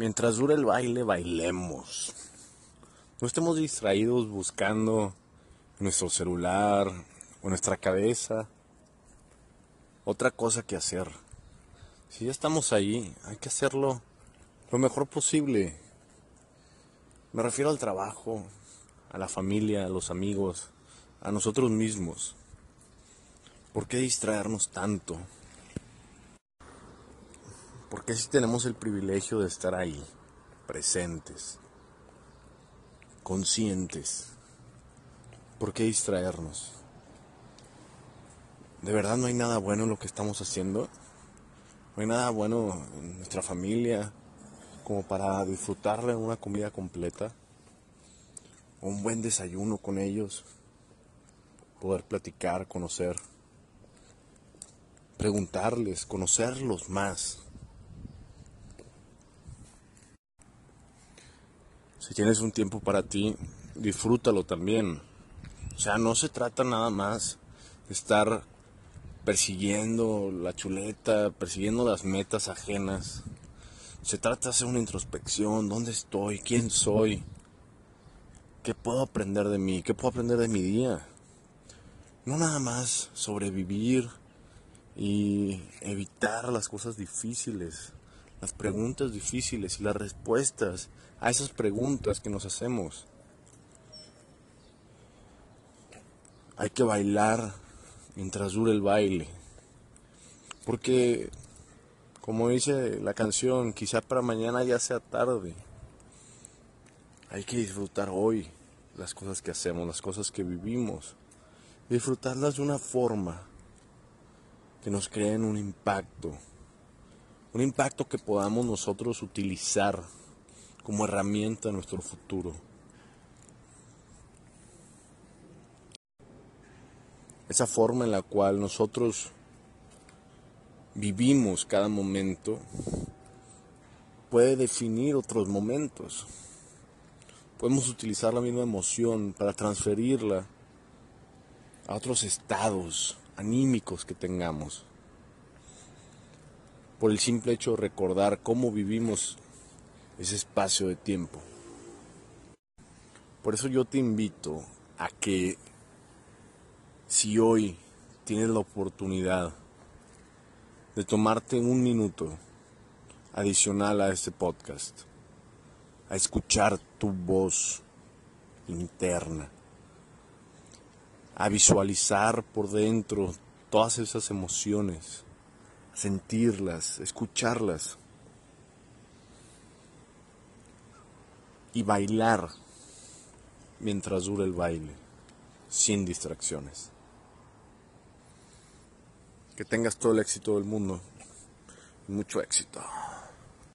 Mientras dure el baile, bailemos. No estemos distraídos buscando nuestro celular o nuestra cabeza otra cosa que hacer. Si ya estamos ahí, hay que hacerlo lo mejor posible. Me refiero al trabajo, a la familia, a los amigos, a nosotros mismos. ¿Por qué distraernos tanto? ¿Por qué si tenemos el privilegio de estar ahí, presentes, conscientes? ¿Por qué distraernos? ¿De verdad no hay nada bueno en lo que estamos haciendo? No hay nada bueno en nuestra familia como para disfrutarle una comida completa, un buen desayuno con ellos, poder platicar, conocer, preguntarles, conocerlos más. Si tienes un tiempo para ti, disfrútalo también. O sea, no se trata nada más de estar persiguiendo la chuleta, persiguiendo las metas ajenas. Se trata de hacer una introspección, ¿dónde estoy? ¿Quién soy? ¿Qué puedo aprender de mí? ¿Qué puedo aprender de mi día? No nada más sobrevivir y evitar las cosas difíciles, las preguntas difíciles y las respuestas a esas preguntas que nos hacemos. Hay que bailar mientras dure el baile. Porque, como dice la canción, quizá para mañana ya sea tarde. Hay que disfrutar hoy las cosas que hacemos, las cosas que vivimos. Disfrutarlas de una forma que nos creen un impacto. Un impacto que podamos nosotros utilizar como herramienta en nuestro futuro. esa forma en la cual nosotros vivimos cada momento puede definir otros momentos. Podemos utilizar la misma emoción para transferirla a otros estados anímicos que tengamos. Por el simple hecho de recordar cómo vivimos ese espacio de tiempo. Por eso yo te invito a que si hoy tienes la oportunidad de tomarte un minuto adicional a este podcast, a escuchar tu voz interna, a visualizar por dentro todas esas emociones, sentirlas, escucharlas y bailar mientras dura el baile, sin distracciones. Que tengas todo el éxito del mundo. Mucho éxito.